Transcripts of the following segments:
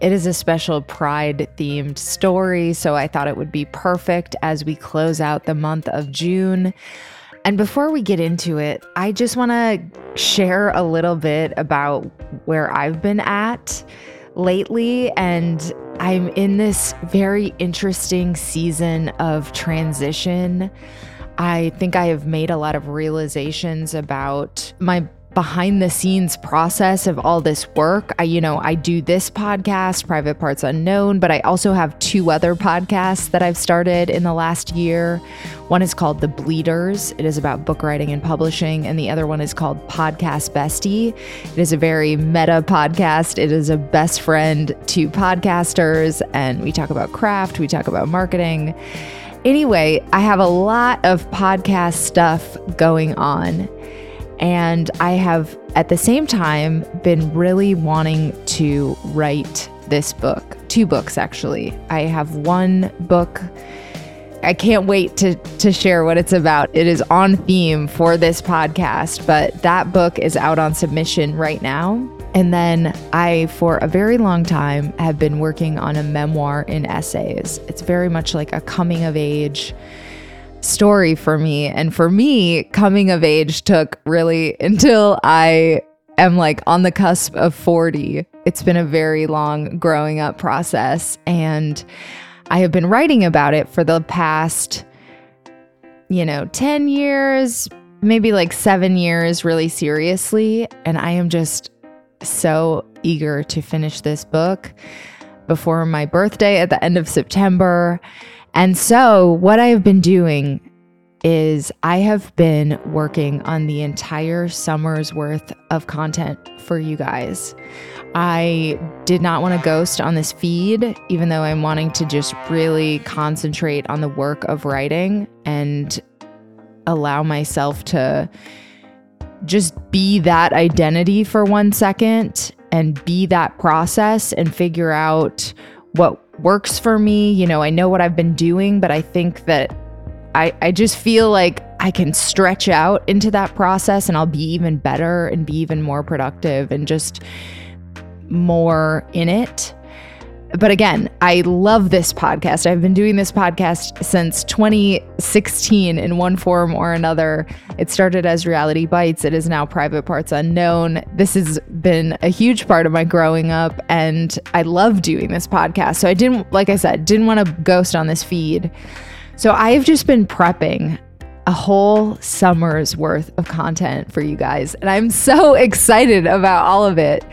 It is a special pride themed story, so I thought it would be perfect as we close out the month of June. And before we get into it, I just want to share a little bit about where I've been at lately. And I'm in this very interesting season of transition. I think I have made a lot of realizations about my behind the scenes process of all this work. I, you know, I do this podcast, Private Parts Unknown, but I also have two other podcasts that I've started in the last year. One is called The Bleeders, it is about book writing and publishing, and the other one is called Podcast Bestie. It is a very meta podcast. It is a best friend to podcasters, and we talk about craft, we talk about marketing. Anyway, I have a lot of podcast stuff going on. And I have, at the same time, been really wanting to write this book. Two books, actually. I have one book. I can't wait to, to share what it's about. It is on theme for this podcast, but that book is out on submission right now. And then I, for a very long time, have been working on a memoir in essays. It's very much like a coming of age story for me. And for me, coming of age took really until I am like on the cusp of 40. It's been a very long growing up process. And I have been writing about it for the past, you know, 10 years, maybe like seven years, really seriously. And I am just so eager to finish this book before my birthday at the end of September. And so, what I have been doing is I have been working on the entire summer's worth of content for you guys. I did not want to ghost on this feed, even though I'm wanting to just really concentrate on the work of writing and allow myself to just be that identity for one second and be that process and figure out what works for me. You know, I know what I've been doing, but I think that I, I just feel like I can stretch out into that process and I'll be even better and be even more productive and just more in it. But again, I love this podcast. I've been doing this podcast since 2016 in one form or another. It started as Reality Bites, it is now Private Parts Unknown. This has been a huge part of my growing up, and I love doing this podcast. So I didn't, like I said, didn't want to ghost on this feed. So I've just been prepping a whole summer's worth of content for you guys, and I'm so excited about all of it.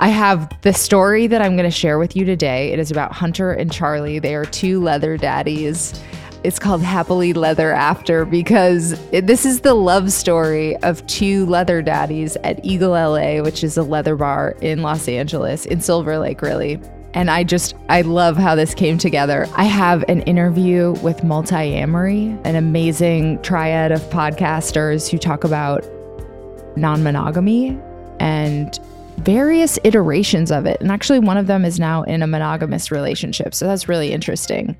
I have the story that I'm going to share with you today. It is about Hunter and Charlie. They are two leather daddies. It's called Happily Leather After because it, this is the love story of two leather daddies at Eagle LA, which is a leather bar in Los Angeles, in Silver Lake, really. And I just, I love how this came together. I have an interview with Multiamory, an amazing triad of podcasters who talk about non monogamy and various iterations of it. And actually, one of them is now in a monogamous relationship. So that's really interesting.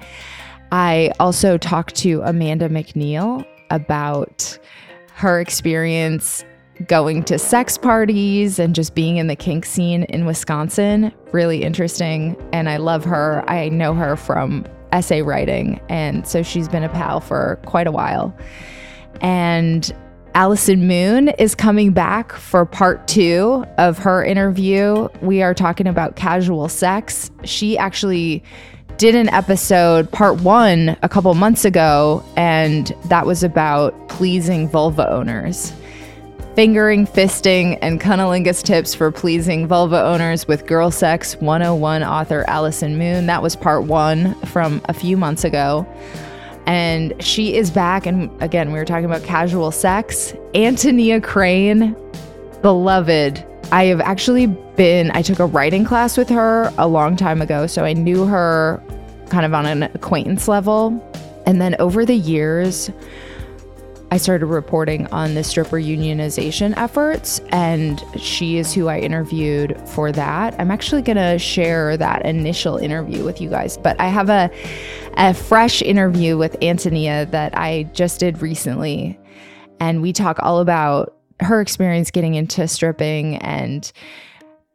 I also talked to Amanda McNeil about her experience going to sex parties and just being in the kink scene in Wisconsin. Really interesting. And I love her. I know her from essay writing. And so she's been a pal for quite a while. And Allison Moon is coming back for part two of her interview. We are talking about casual sex. She actually did an episode, part one, a couple months ago, and that was about pleasing vulva owners. Fingering, fisting, and cunnilingus tips for pleasing vulva owners with Girl Sex 101 author Allison Moon. That was part one from a few months ago. And she is back. And again, we were talking about casual sex. Antonia Crane, beloved. I have actually been, I took a writing class with her a long time ago. So I knew her kind of on an acquaintance level. And then over the years, I started reporting on the stripper unionization efforts, and she is who I interviewed for that. I'm actually going to share that initial interview with you guys, but I have a, a fresh interview with Antonia that I just did recently, and we talk all about her experience getting into stripping and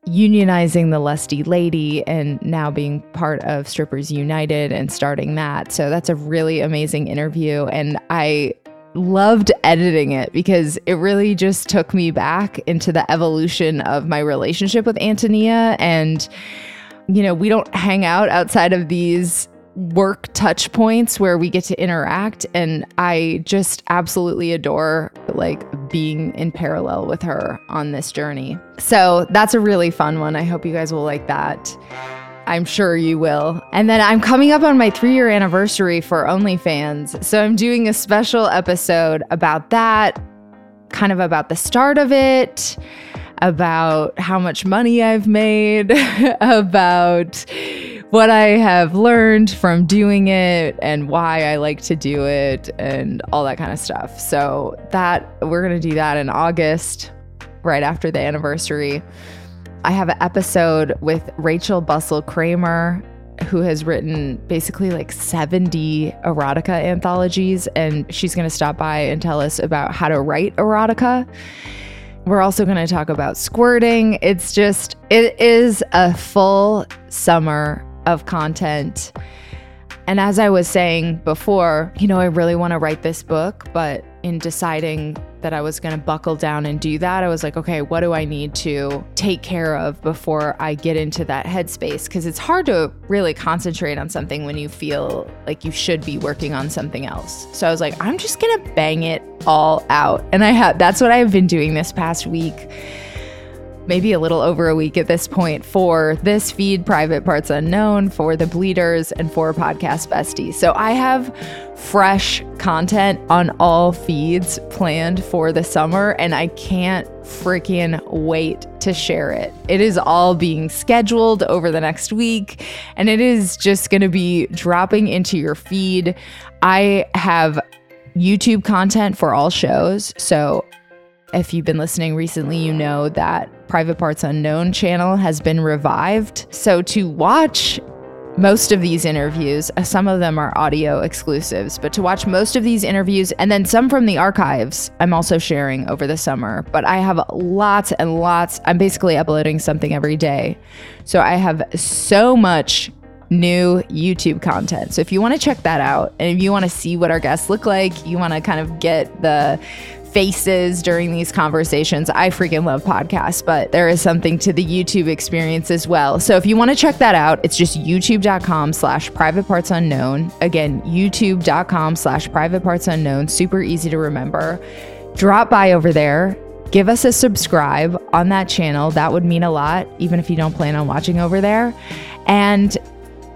unionizing the lusty lady and now being part of strippers united and starting that so that's a really amazing interview and i loved editing it because it really just took me back into the evolution of my relationship with Antonia. And, you know, we don't hang out outside of these work touch points where we get to interact and I just absolutely adore like being in parallel with her on this journey. So, that's a really fun one. I hope you guys will like that. I'm sure you will. And then I'm coming up on my three year anniversary for OnlyFans. So I'm doing a special episode about that, kind of about the start of it, about how much money I've made, about what I have learned from doing it and why I like to do it and all that kind of stuff. So that we're going to do that in August right after the anniversary. I have an episode with Rachel Bussell Kramer, who has written basically like 70 erotica anthologies, and she's going to stop by and tell us about how to write erotica. We're also going to talk about squirting. It's just, it is a full summer of content. And as I was saying before, you know, I really want to write this book, but in deciding that I was going to buckle down and do that, I was like, okay, what do I need to take care of before I get into that headspace? Because it's hard to really concentrate on something when you feel like you should be working on something else. So I was like, I'm just going to bang it all out. And I have that's what I've been doing this past week maybe a little over a week at this point for this feed, Private Parts Unknown, for the Bleeders, and for Podcast Bestie. So I have fresh content on all feeds planned for the summer, and I can't freaking wait to share it. It is all being scheduled over the next week, and it is just going to be dropping into your feed. I have YouTube content for all shows. So if you've been listening recently, you know that Private Parts Unknown channel has been revived. So to watch most of these interviews, uh, some of them are audio exclusives, but to watch most of these interviews and then some from the archives, I'm also sharing over the summer. But I have lots and lots. I'm basically uploading something every day. So I have so much new YouTube content. So if you want to check that out and if you want to see what our guests look like, you want to kind of get the faces during these conversations. I freaking love podcasts, but there is something to the YouTube experience as well. So if you want to check that out, it's just youtube.com slash private parts unknown. Again, youtube.com slash private parts unknown. Super easy to remember. Drop by over there. Give us a subscribe on that channel. That would mean a lot, even if you don't plan on watching over there. And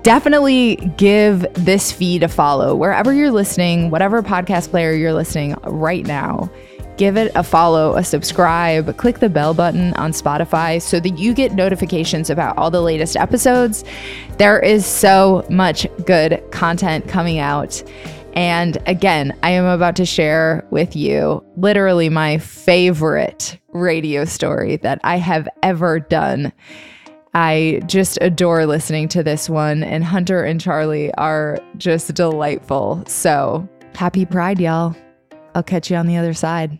definitely give this feed a follow wherever you're listening, whatever podcast player you're listening right now give it a follow, a subscribe, click the bell button on Spotify so that you get notifications about all the latest episodes. There is so much good content coming out. And again, I am about to share with you literally my favorite radio story that I have ever done. I just adore listening to this one, and Hunter and Charlie are just delightful. So happy Pride, y'all. I'll catch you on the other side.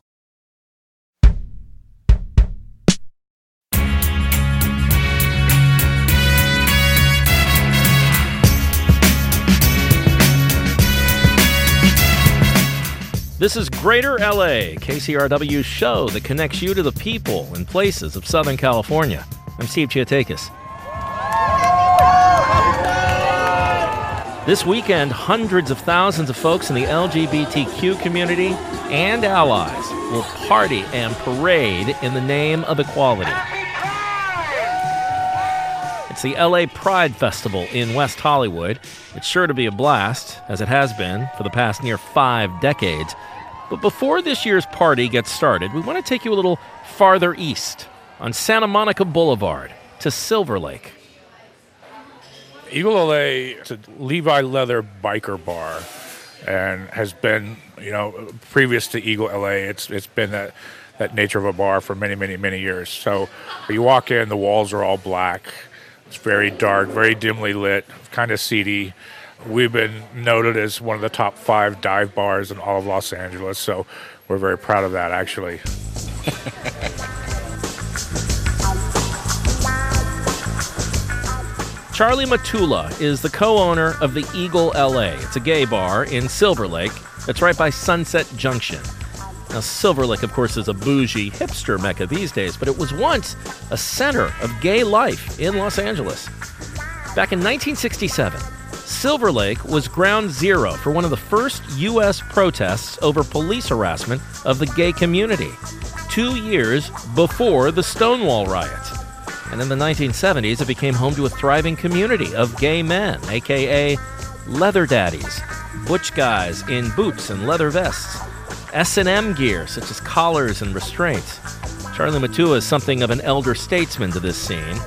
This is Greater LA, KCRW's show that connects you to the people and places of Southern California. I'm Steve Chiotakis. This weekend, hundreds of thousands of folks in the LGBTQ community and allies will party and parade in the name of equality. It's the LA Pride Festival in West Hollywood. It's sure to be a blast, as it has been for the past near five decades. But before this year's party gets started, we want to take you a little farther east on Santa Monica Boulevard to Silver Lake. Eagle LA is a Levi Leather biker bar and has been, you know, previous to Eagle LA, it's it's been that that nature of a bar for many, many, many years. So you walk in, the walls are all black. It's very dark, very dimly lit, kind of seedy. We've been noted as one of the top five dive bars in all of Los Angeles, so we're very proud of that, actually. Charlie Matula is the co owner of the Eagle LA. It's a gay bar in Silver Lake It's right by Sunset Junction. Now, Silver Lake, of course, is a bougie hipster mecca these days, but it was once a center of gay life in Los Angeles. Back in 1967, Silver Lake was ground zero for one of the first U.S. protests over police harassment of the gay community, two years before the Stonewall riots. And in the 1970s, it became home to a thriving community of gay men, aka leather daddies, butch guys in boots and leather vests, S&M gear such as collars and restraints. Charlie Matula is something of an elder statesman to this scene.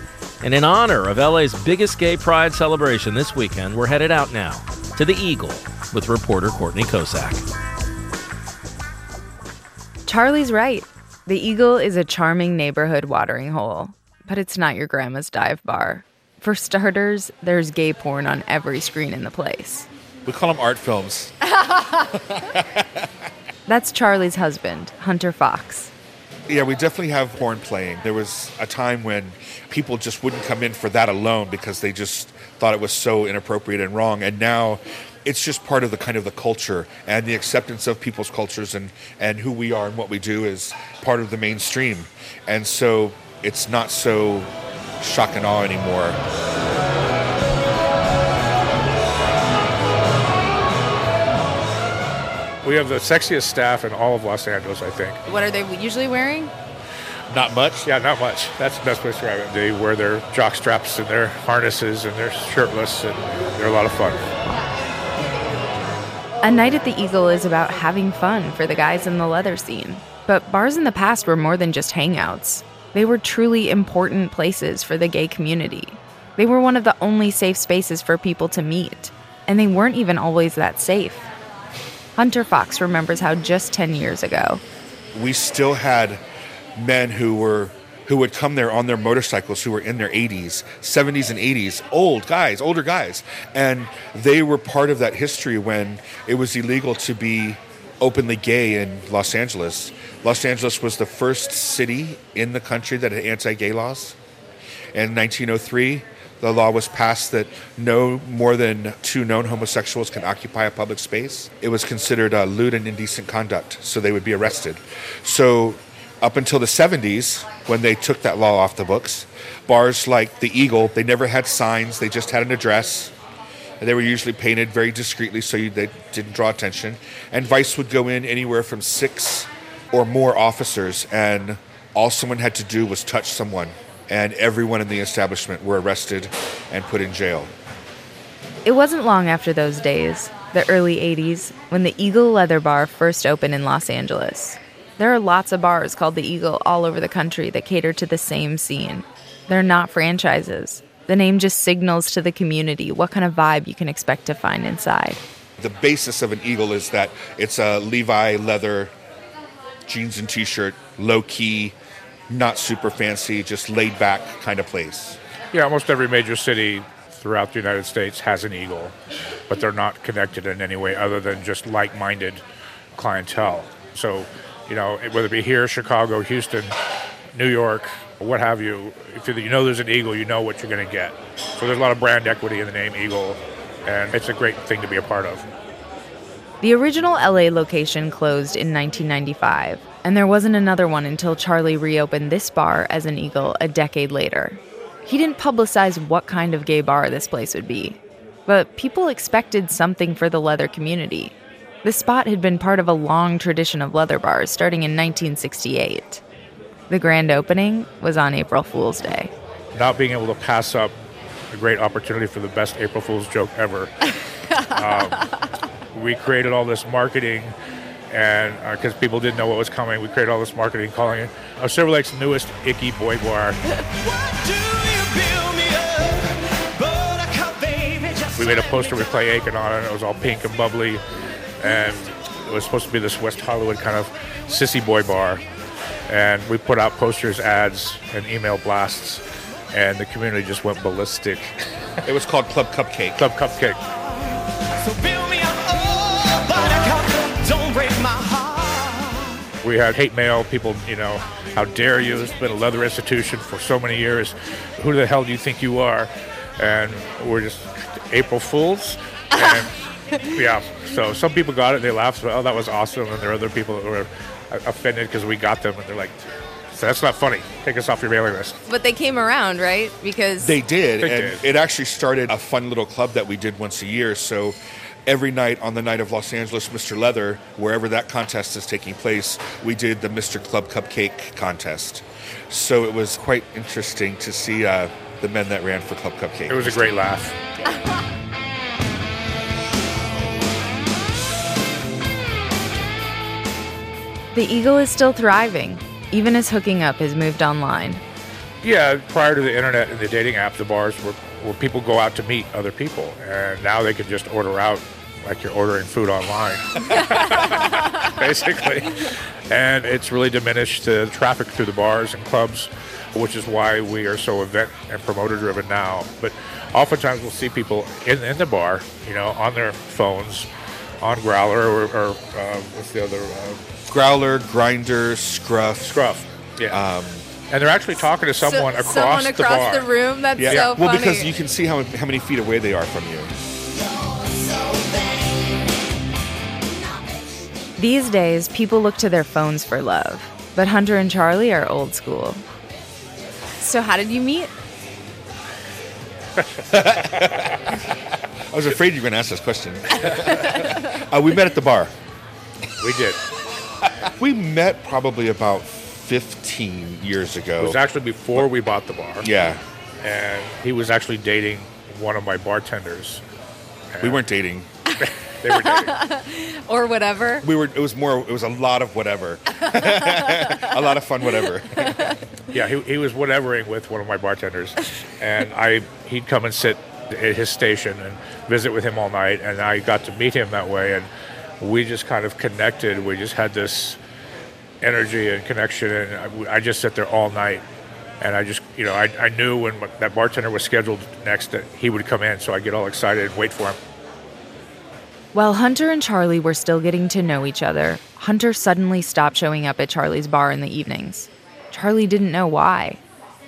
And in honor of LA's biggest gay pride celebration this weekend, we're headed out now to the Eagle with reporter Courtney Kocak. Charlie's right. The Eagle is a charming neighborhood watering hole, but it's not your grandma's dive bar. For starters, there's gay porn on every screen in the place. We call them art films. That's Charlie's husband, Hunter Fox. Yeah, we definitely have horn playing. There was a time when people just wouldn't come in for that alone because they just thought it was so inappropriate and wrong. And now it's just part of the kind of the culture and the acceptance of people's cultures and, and who we are and what we do is part of the mainstream. And so it's not so shock and awe anymore. We have the sexiest staff in all of Los Angeles, I think. What are they usually wearing? Not much. Yeah, not much. That's the best way to describe it. They wear their jock straps and their harnesses and they're shirtless and they're a lot of fun. A night at the Eagle is about having fun for the guys in the leather scene. But bars in the past were more than just hangouts. They were truly important places for the gay community. They were one of the only safe spaces for people to meet. And they weren't even always that safe. Hunter Fox remembers how just 10 years ago, we still had men who were who would come there on their motorcycles who were in their 80s 70s and 80s old guys older guys. And they were part of that history when it was illegal to be openly gay in los angeles. Los angeles was the first city in the country that had anti-gay laws. In 1903 the law was passed that no more than two known homosexuals can occupy a public space. It was considered uh, lewd and indecent conduct, so they would be arrested. So, up until the 70s, when they took that law off the books, bars like the Eagle, they never had signs, they just had an address. And they were usually painted very discreetly so you, they didn't draw attention. And Vice would go in anywhere from six or more officers, and all someone had to do was touch someone, and everyone in the establishment were arrested and put in jail. It wasn't long after those days, the early 80s, when the Eagle Leather Bar first opened in Los Angeles. There are lots of bars called the Eagle all over the country that cater to the same scene. They're not franchises. The name just signals to the community what kind of vibe you can expect to find inside. The basis of an Eagle is that it's a Levi leather jeans and t shirt, low key, not super fancy, just laid back kind of place. Yeah, almost every major city throughout the United States has an Eagle, but they're not connected in any way other than just like minded clientele. So, you know, whether it be here, Chicago, Houston, New York, what have you, if you know there's an Eagle, you know what you're going to get. So there's a lot of brand equity in the name Eagle, and it's a great thing to be a part of. The original LA location closed in 1995, and there wasn't another one until Charlie reopened this bar as an Eagle a decade later. He didn't publicize what kind of gay bar this place would be, but people expected something for the leather community. The spot had been part of a long tradition of leather bars starting in 1968. The grand opening was on April Fool's Day. Not being able to pass up a great opportunity for the best April Fool's joke ever. um, we created all this marketing, and because uh, people didn't know what was coming, we created all this marketing calling it uh, Silver Lake's newest icky boy bar. we made a poster with Clay Aiken on it. It was all pink and bubbly, and it was supposed to be this West Hollywood kind of sissy boy bar. And we put out posters, ads, and email blasts, and the community just went ballistic. it was called Club Cupcake. Club Cupcake. So We had hate mail, people, you know, how dare you? It's been a leather institution for so many years. Who the hell do you think you are? And we're just April Fools. And yeah, so some people got it, they laughed, oh, that was awesome. And there are other people that were offended because we got them, and they're like, so that's not funny. Take us off your mailing list. But they came around, right? Because they did, They and did. it actually started a fun little club that we did once a year. So every night on the night of Los Angeles Mr. Leather, wherever that contest is taking place, we did the Mr. Club Cupcake contest. So it was quite interesting to see uh, the men that ran for Club Cupcake. It was a great laugh. The Eagle is still thriving, even as hooking up has moved online. Yeah, prior to the internet and the dating app, the bars were where people go out to meet other people, and now they can just order out like you're ordering food online, basically. And it's really diminished the traffic through the bars and clubs, which is why we are so event and promoter driven now. But oftentimes we'll see people in, in the bar, you know, on their phones, on Growlr or, or uh, what's the other? Uh, Growlr, Grindr, Scruff. Scruff. Yeah. Um, and they're actually talking to someone so, across, someone across the bar. the room. That's yeah. so well, funny. because you can see how, how many feet away they are from you. These days, people look to their phones for love, but Hunter and Charlie are old school. So, how did you meet? I was afraid you were going to ask this question. uh, we met at the bar. We did. we met probably about 15 years ago. It was actually before we bought the bar. Yeah. And he was actually dating one of my bartenders. We weren't dating. they were dating. or whatever. We were. It was more. It was a lot of whatever. a lot of fun, whatever. yeah, he, he was whatevering with one of my bartenders, and I he'd come and sit at his station and visit with him all night, and I got to meet him that way, and we just kind of connected. We just had this energy and connection, and I, I just sit there all night. And I just, you know, I, I knew when that bartender was scheduled next that he would come in, so I get all excited and wait for him. While Hunter and Charlie were still getting to know each other, Hunter suddenly stopped showing up at Charlie's bar in the evenings. Charlie didn't know why.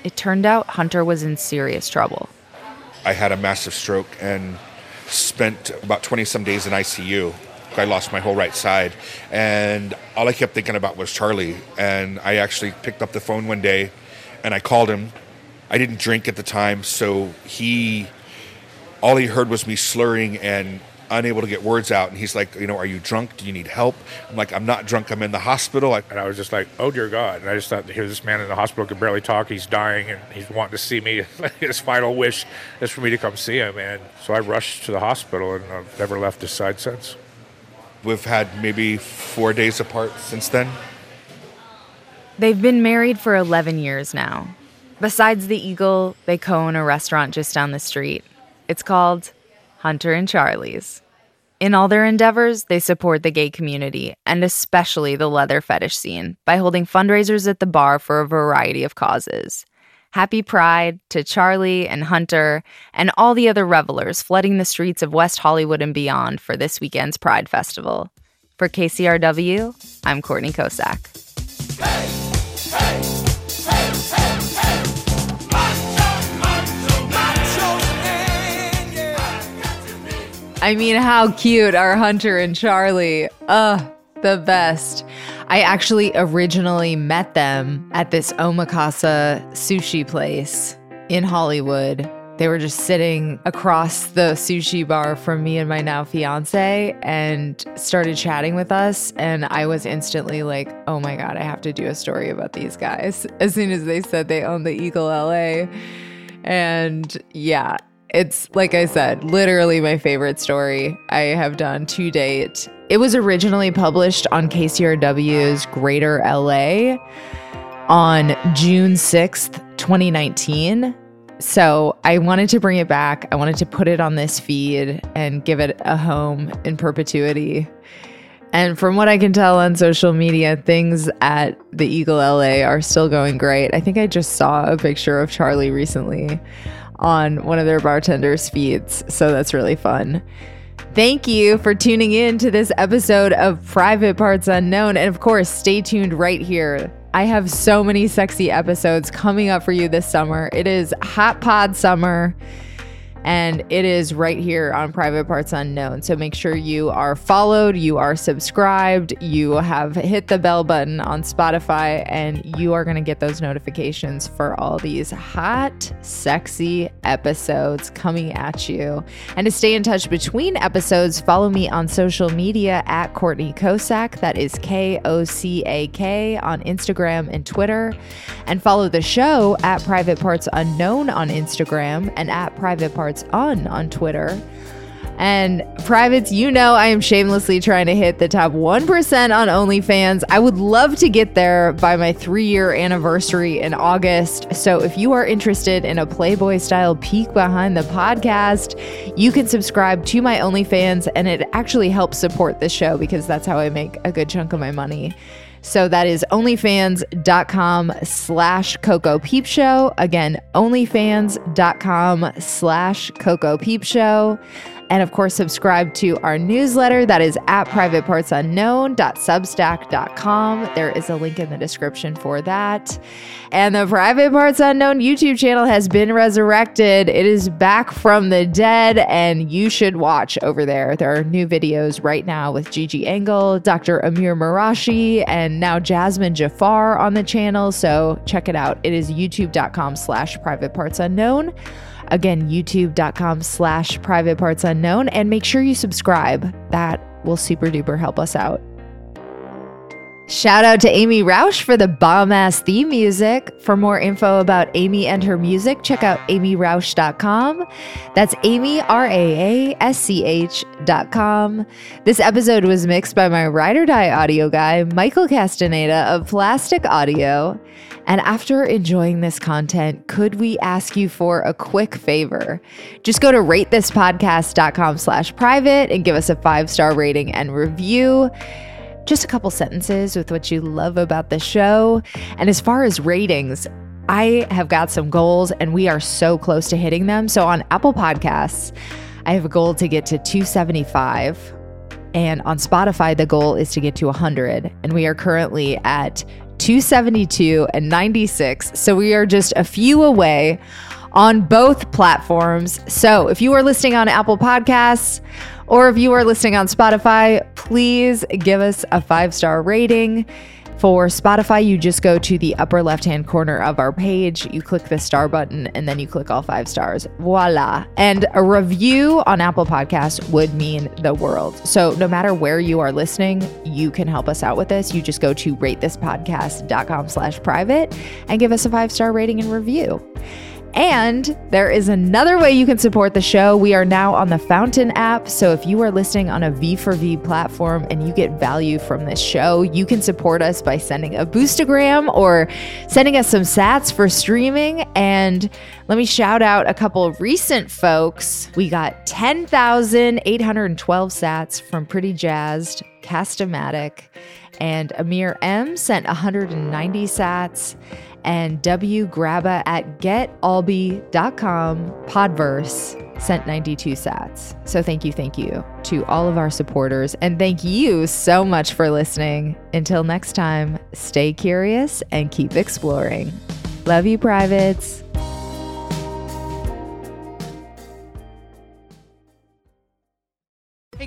It turned out Hunter was in serious trouble. I had a massive stroke and spent about 20 some days in ICU. I lost my whole right side, and all I kept thinking about was Charlie. And I actually picked up the phone one day and I called him. I didn't drink at the time, so he, all he heard was me slurring and unable to get words out. And he's like, you know, are you drunk? Do you need help? I'm like, I'm not drunk. I'm in the hospital. And I was just like, oh dear God. And I just thought, here, this man in the hospital could barely talk. He's dying and he's wanting to see me. his final wish is for me to come see him. And so I rushed to the hospital and I've never left his side since. We've had maybe four days apart since then. They've been married for 11 years now. Besides the Eagle, they co own a restaurant just down the street. It's called Hunter and Charlie's. In all their endeavors, they support the gay community and especially the leather fetish scene by holding fundraisers at the bar for a variety of causes. Happy Pride to Charlie and Hunter and all the other revelers flooding the streets of West Hollywood and beyond for this weekend's Pride Festival. For KCRW, I'm Courtney Kocak. I mean, how cute are Hunter and Charlie? Ugh, the best. I actually originally met them at this omakase sushi place in Hollywood. They were just sitting across the sushi bar from me and my now fiance and started chatting with us. And I was instantly like, oh my God, I have to do a story about these guys as soon as they said they own the Eagle LA. And yeah, it's like I said, literally my favorite story I have done to date. It was originally published on KCRW's Greater LA on June 6th, 2019. So I wanted to bring it back. I wanted to put it on this feed and give it a home in perpetuity. And from what I can tell on social media, things at the Eagle LA are still going great. I think I just saw a picture of Charlie recently on one of their bartenders' feeds. So that's really fun. Thank you for tuning in to this episode of Private Parts Unknown. And of course, stay tuned right here. I have so many sexy episodes coming up for you this summer. It is Hot Pod Summer and it is right here on Private Parts Unknown. So make sure you are followed, you are subscribed, you have hit the bell button on Spotify, and you are going to get those notifications for all these hot, sexy episodes coming at you. And to stay in touch between episodes, follow me on social media at Courtney Kocak. That is K O C A K on Instagram and Twitter. And follow the show at Private Parts Unknown on Instagram and at Private Parts Un on Twitter. And privates, you know, I am shamelessly trying to hit the top 1% on OnlyFans. I would love to get there by my three year anniversary in August. So if you are interested in a Playboy style peek behind the podcast, you can subscribe to my OnlyFans and it actually helps support the show because that's how I make a good chunk of my money. So that is onlyfans.com slash Coco Peep Show. Again, onlyfans.com slash Coco Peep Show. And of course, subscribe to our newsletter that is at privatepartsunknown.substack.com. There is a link in the description for that. And the Private Parts Unknown YouTube channel has been resurrected. It is back from the dead, and you should watch over there. There are new videos right now with Gigi Engle, Dr. Amir Marashi, and now Jasmine Jafar on the channel. So check it out. It is youtube.com slash private parts unknown. Again, youtube.com slash private parts unknown. And make sure you subscribe. That will super duper help us out. Shout out to Amy Raasch for the bomb ass theme music. For more info about Amy and her music, check out amyraasch.com. That's Amy, R A A S C H.com. This episode was mixed by my ride or die audio guy, Michael Castaneda of Plastic Audio. And after enjoying this content, could we ask you for a quick favor? Just go to ratethispodcast.com slash private and give us a five star rating and review just a couple sentences with what you love about the show. And as far as ratings, I have got some goals and we are so close to hitting them. So on Apple Podcasts, I have a goal to get to 275. And on Spotify, the goal is to get to 100. And we are currently at 272 and 96. So we are just a few away on both platforms. So if you are listening on Apple Podcasts or if you are listening on Spotify, please give us a five star rating. For Spotify, you just go to the upper left hand corner of our page, you click the star button, and then you click all five stars. Voila. And a review on Apple Podcasts would mean the world. So no matter where you are listening, you can help us out with this. You just go to ratethispodcast.com slash private and give us a five star rating and review. And there is another way you can support the show. We are now on the Fountain app. So if you are listening on a V4V platform and you get value from this show, you can support us by sending a boostagram or sending us some sats for streaming. And let me shout out a couple recent folks. We got 10,812 sats from Pretty Jazzed, Castomatic, and Amir M sent 190 sats and W Grabba at getalby.com Podverse sent 92 sats. So thank you, thank you to all of our supporters. And thank you so much for listening. Until next time, stay curious and keep exploring. Love you, privates.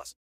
plus.